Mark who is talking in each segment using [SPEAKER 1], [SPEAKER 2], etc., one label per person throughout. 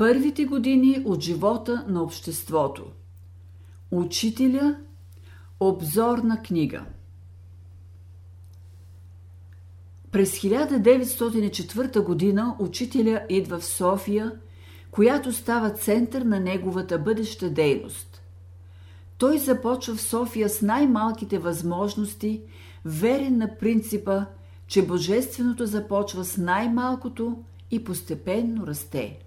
[SPEAKER 1] Първите години от живота на обществото. Учителя Обзорна книга През 1904 година учителя идва в София, която става център на неговата бъдеща дейност. Той започва в София с най-малките възможности, верен на принципа, че Божественото започва с най-малкото и постепенно расте.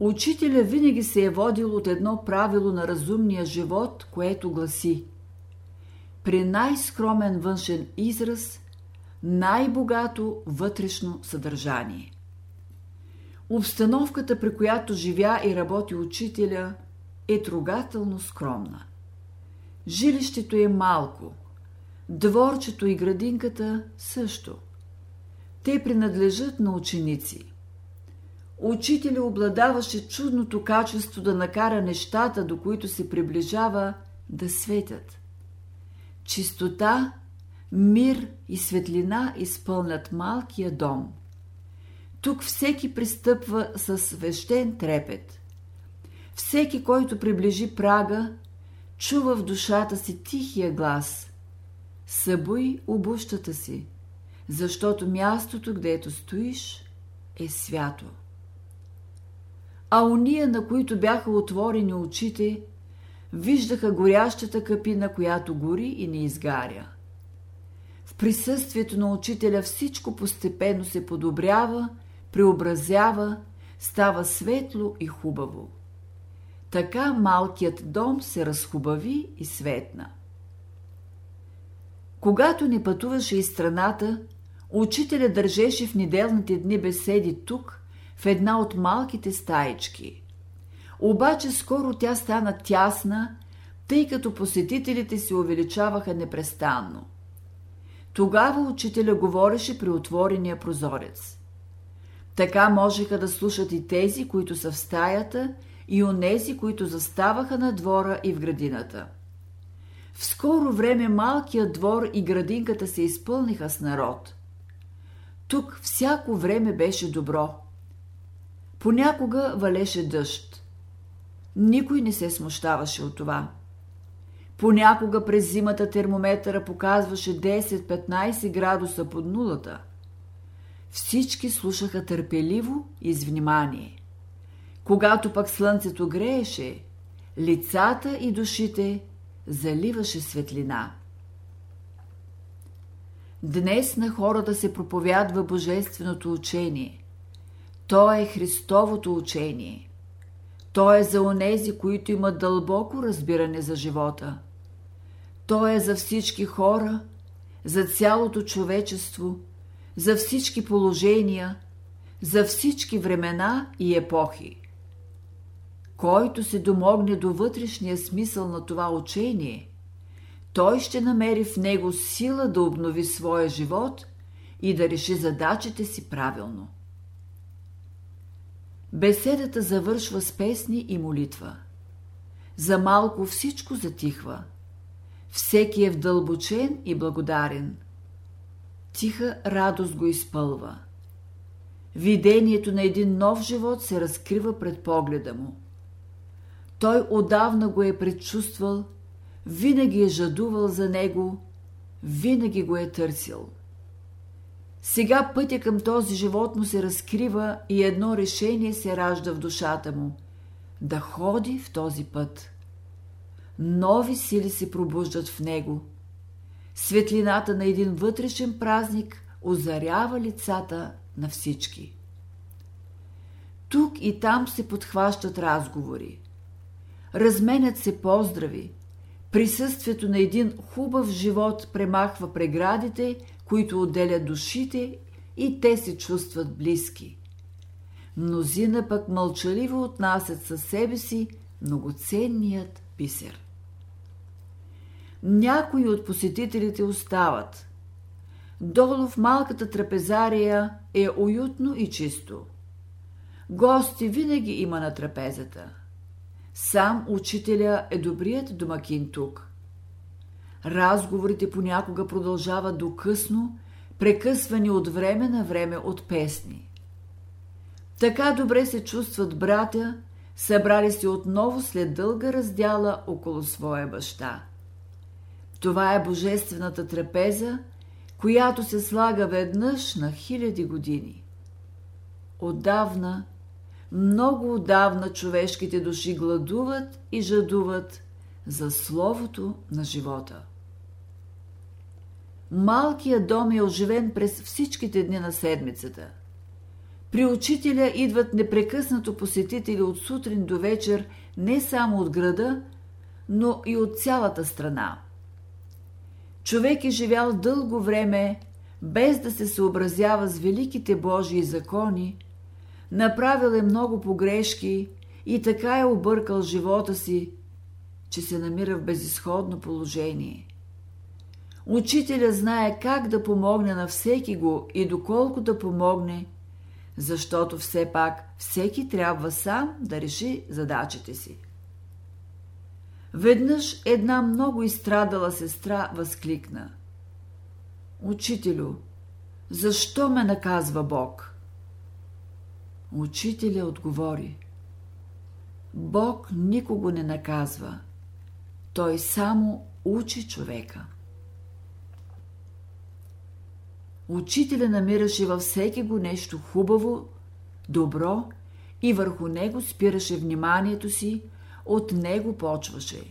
[SPEAKER 1] Учителя винаги се е водил от едно правило на разумния живот, което гласи При най-скромен външен израз, най-богато вътрешно съдържание. Обстановката, при която живя и работи учителя, е трогателно скромна. Жилището е малко, дворчето и градинката също. Те принадлежат на ученици – Учителя обладаваше чудното качество да накара нещата, до които се приближава, да светят. Чистота, мир и светлина изпълнят малкия дом. Тук всеки пристъпва с свещен трепет. Всеки, който приближи прага, чува в душата си тихия глас. Събуй обущата си, защото мястото, гдето стоиш, е свято а уния, на които бяха отворени очите, виждаха горящата капина, която гори и не изгаря. В присъствието на учителя всичко постепенно се подобрява, преобразява, става светло и хубаво. Така малкият дом се разхубави и светна. Когато не пътуваше из страната, учителя държеше в неделните дни беседи тук, в една от малките стаички. Обаче скоро тя стана тясна, тъй като посетителите се увеличаваха непрестанно. Тогава учителя говореше при отворения прозорец. Така можеха да слушат и тези, които са в стаята, и онези, които заставаха на двора и в градината. В скоро време малкият двор и градинката се изпълниха с народ. Тук всяко време беше добро – Понякога валеше дъжд. Никой не се смущаваше от това. Понякога през зимата термометъра показваше 10-15 градуса под нулата. Всички слушаха търпеливо и с внимание. Когато пък слънцето грееше, лицата и душите заливаше светлина. Днес на хората се проповядва божественото учение – то е Христовото учение. То е за онези, които имат дълбоко разбиране за живота. То е за всички хора, за цялото човечество, за всички положения, за всички времена и епохи. Който се домогне до вътрешния смисъл на това учение, той ще намери в него сила да обнови своя живот и да реши задачите си правилно. Беседата завършва с песни и молитва. За малко всичко затихва. Всеки е вдълбочен и благодарен. Тиха радост го изпълва. Видението на един нов живот се разкрива пред погледа му. Той отдавна го е предчувствал, винаги е жадувал за него, винаги го е търсил. Сега пътя към този живот му се разкрива и едно решение се ражда в душата му – да ходи в този път. Нови сили се пробуждат в него. Светлината на един вътрешен празник озарява лицата на всички. Тук и там се подхващат разговори. Разменят се поздрави. Присъствието на един хубав живот премахва преградите, които отделят душите и те се чувстват близки. Мнозина пък мълчаливо отнасят със себе си многоценният писер. Някои от посетителите остават. Долу в малката трапезария е уютно и чисто. Гости винаги има на трапезата. Сам учителя е добрият домакин тук. Разговорите понякога продължават до късно, прекъсвани от време на време от песни. Така добре се чувстват братя, събрали се отново след дълга раздяла около своя баща. Това е божествената трапеза, която се слага веднъж на хиляди години. Отдавна, много отдавна човешките души гладуват и жадуват за Словото на живота. Малкият дом е оживен през всичките дни на седмицата. При учителя идват непрекъснато посетители от сутрин до вечер не само от града, но и от цялата страна. Човек е живял дълго време, без да се съобразява с великите Божии закони, направил е много погрешки и така е объркал живота си, че се намира в безисходно положение. Учителя знае как да помогне на всеки го и доколко да помогне, защото все пак всеки трябва сам да реши задачите си. Веднъж една много изстрадала сестра възкликна. Учителю, защо ме наказва Бог? Учителя отговори. Бог никого не наказва. Той само учи човека. Учителя намираше във всеки го нещо хубаво, добро и върху него спираше вниманието си, от него почваше.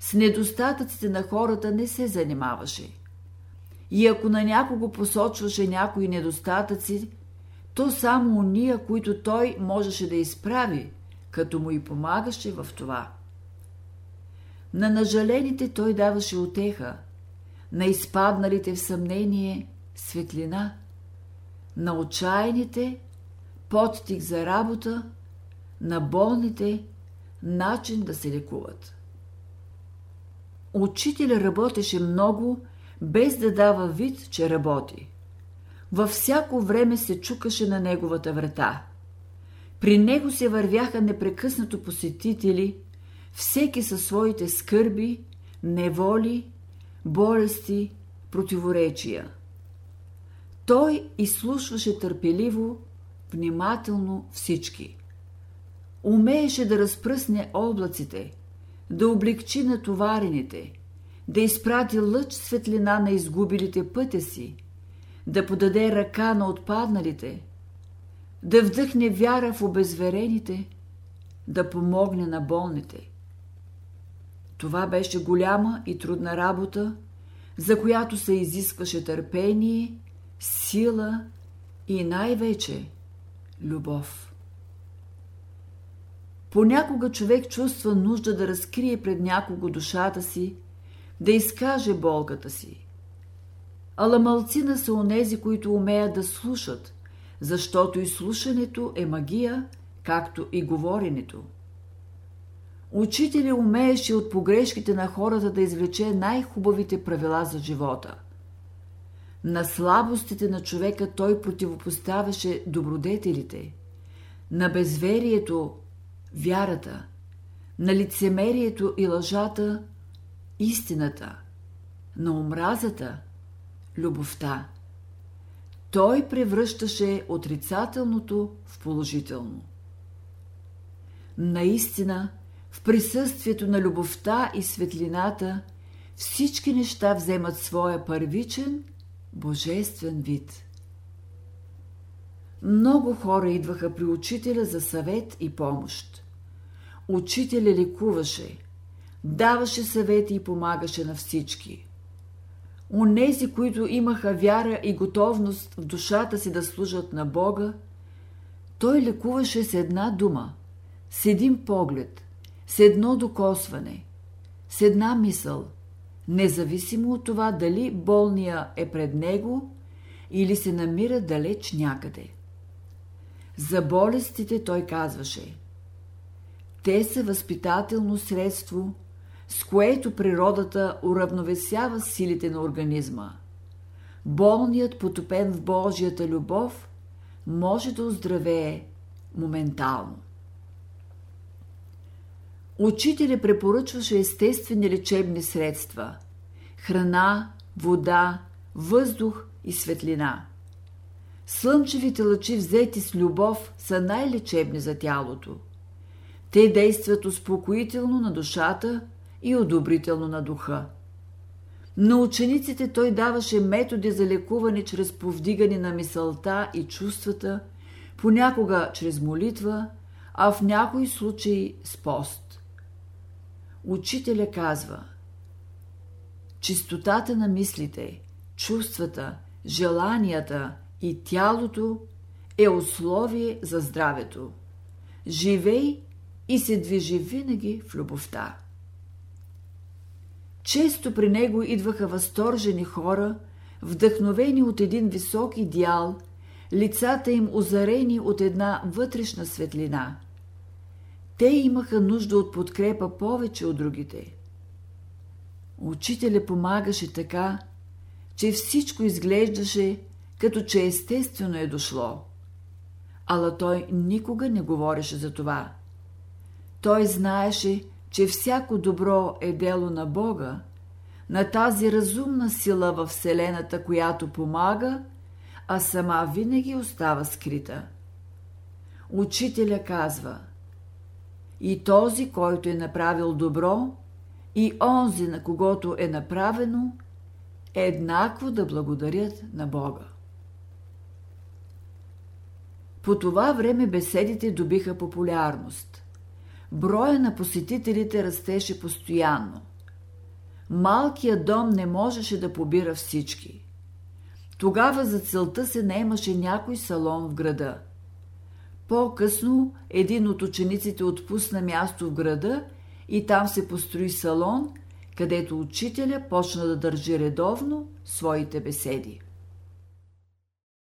[SPEAKER 1] С недостатъците на хората не се занимаваше. И ако на някого посочваше някои недостатъци, то само уния, които той можеше да изправи, като му и помагаше в това. На нажалените той даваше отеха, на изпадналите в съмнение светлина, на отчаяните подтик за работа, на болните начин да се лекуват. Учителя работеше много, без да дава вид, че работи. Във всяко време се чукаше на неговата врата. При него се вървяха непрекъснато посетители, всеки със своите скърби, неволи, болести, противоречия. Той изслушваше търпеливо, внимателно всички. Умееше да разпръсне облаците, да облегчи натоварените, да изпрати лъч светлина на изгубилите пътя си, да подаде ръка на отпадналите, да вдъхне вяра в обезверените, да помогне на болните. Това беше голяма и трудна работа, за която се изискваше търпение, сила и най-вече любов. Понякога човек чувства нужда да разкрие пред някого душата си, да изкаже болката си. Ала малцина са онези, които умеят да слушат, защото и слушането е магия, както и говоренето. Учителя умееше от погрешките на хората да извлече най-хубавите правила за живота. На слабостите на човека той противопоставяше добродетелите, на безверието – вярата, на лицемерието и лъжата – истината, на омразата – любовта. Той превръщаше отрицателното в положително. Наистина, в присъствието на любовта и светлината, всички неща вземат своя първичен – божествен вид. Много хора идваха при учителя за съвет и помощ. Учителя лекуваше, даваше съвети и помагаше на всички. Онези, които имаха вяра и готовност в душата си да служат на Бога, той лекуваше с една дума, с един поглед, с едно докосване, с една мисъл – независимо от това дали болния е пред него или се намира далеч някъде. За болестите той казваше Те са възпитателно средство, с което природата уравновесява силите на организма. Болният, потопен в Божията любов, може да оздравее моментално. Учителя препоръчваше естествени лечебни средства – храна, вода, въздух и светлина. Слънчевите лъчи, взети с любов, са най-лечебни за тялото. Те действат успокоително на душата и одобрително на духа. На учениците той даваше методи за лекуване чрез повдигане на мисълта и чувствата, понякога чрез молитва, а в някои случаи с пост. Учителя казва Чистотата на мислите, чувствата, желанията и тялото е условие за здравето. Живей и се движи винаги в любовта. Често при него идваха възторжени хора, вдъхновени от един висок идеал, лицата им озарени от една вътрешна светлина. Те имаха нужда от подкрепа повече от другите. Учителя помагаше така, че всичко изглеждаше като че естествено е дошло. Ала той никога не говореше за това. Той знаеше, че всяко добро е дело на Бога, на тази разумна сила в Вселената, която помага, а сама винаги остава скрита. Учителя казва И този, който е направил добро, и онзи, на когото е направено, еднакво да благодарят на Бога. По това време беседите добиха популярност. Броя на посетителите растеше постоянно. Малкият дом не можеше да побира всички. Тогава за целта се наемаше някой салон в града. По-късно един от учениците отпусна място в града и там се построи салон, където учителя почна да държи редовно своите беседи.